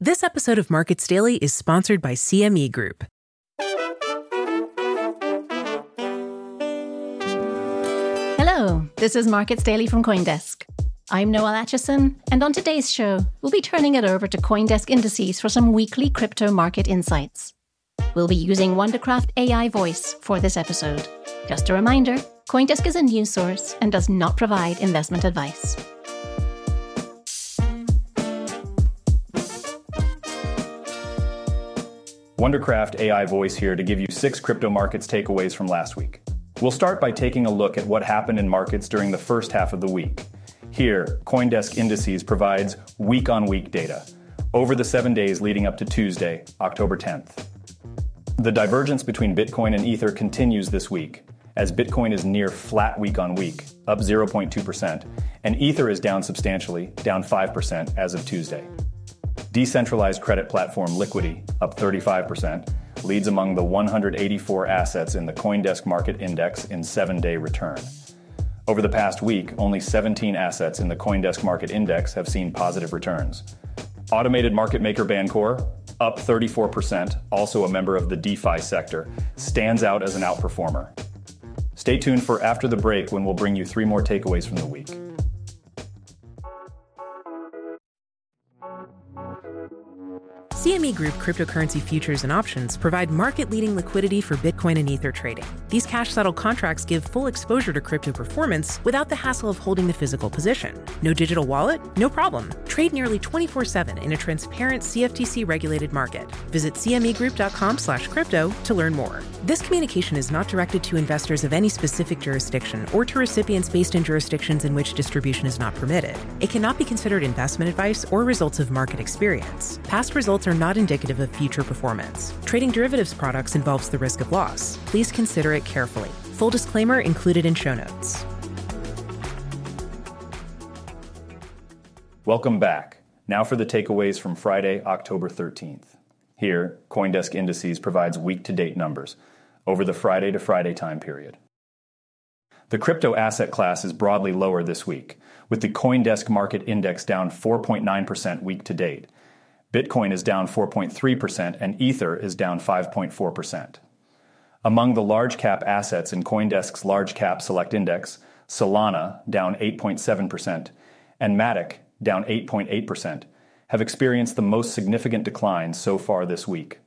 This episode of Markets Daily is sponsored by CME Group. Hello, this is Markets Daily from Coindesk. I'm Noelle Acheson, and on today's show, we'll be turning it over to Coindesk Indices for some weekly crypto market insights. We'll be using Wondercraft AI Voice for this episode. Just a reminder Coindesk is a news source and does not provide investment advice. Wondercraft AI Voice here to give you six crypto markets takeaways from last week. We'll start by taking a look at what happened in markets during the first half of the week. Here, Coindesk Indices provides week on week data over the seven days leading up to Tuesday, October 10th. The divergence between Bitcoin and Ether continues this week, as Bitcoin is near flat week on week, up 0.2%, and Ether is down substantially, down 5% as of Tuesday. Decentralized credit platform Liquity, up 35%, leads among the 184 assets in the Coindesk Market Index in seven day return. Over the past week, only 17 assets in the Coindesk Market Index have seen positive returns. Automated market maker Bancor, up 34%, also a member of the DeFi sector, stands out as an outperformer. Stay tuned for after the break when we'll bring you three more takeaways from the week. CME Group cryptocurrency futures and options provide market leading liquidity for Bitcoin and Ether trading. These cash settled contracts give full exposure to crypto performance without the hassle of holding the physical position. No digital wallet? No problem. Trade nearly 24 7 in a transparent CFTC regulated market. Visit CMEGroup.com slash crypto to learn more. This communication is not directed to investors of any specific jurisdiction or to recipients based in jurisdictions in which distribution is not permitted. It cannot be considered investment advice or results of market experience. Past results are not indicative of future performance. Trading derivatives products involves the risk of loss. Please consider it carefully. Full disclaimer included in show notes. Welcome back. Now for the takeaways from Friday, October 13th. Here, Coindesk Indices provides week to date numbers over the Friday to Friday time period. The crypto asset class is broadly lower this week, with the Coindesk Market Index down 4.9% week to date Bitcoin is down 4.3%, and Ether is down 5.4%. Among the large cap assets in Coindesk's Large Cap Select Index, Solana, down 8.7%, and Matic, down 8.8%, have experienced the most significant declines so far this week.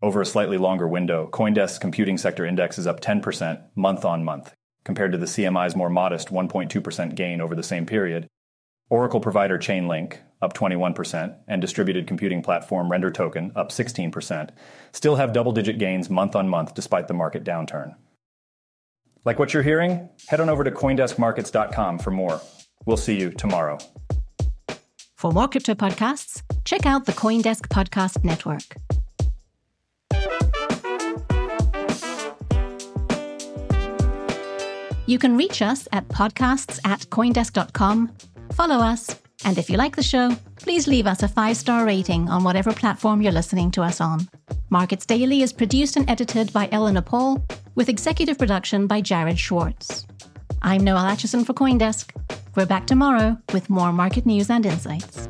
Over a slightly longer window, Coindesk's Computing Sector Index is up 10% month on month, compared to the CMI's more modest 1.2% gain over the same period. Oracle provider Chainlink, up 21%, and distributed computing platform Render Token, up 16%, still have double digit gains month on month despite the market downturn. Like what you're hearing? Head on over to CoindeskMarkets.com for more. We'll see you tomorrow. For more crypto podcasts, check out the Coindesk Podcast Network. You can reach us at podcasts at coindesk.com, follow us, and if you like the show, please leave us a five star rating on whatever platform you're listening to us on. Markets Daily is produced and edited by Eleanor Pahl, with executive production by Jared Schwartz. I'm Noelle Acheson for Coindesk. We're back tomorrow with more market news and insights.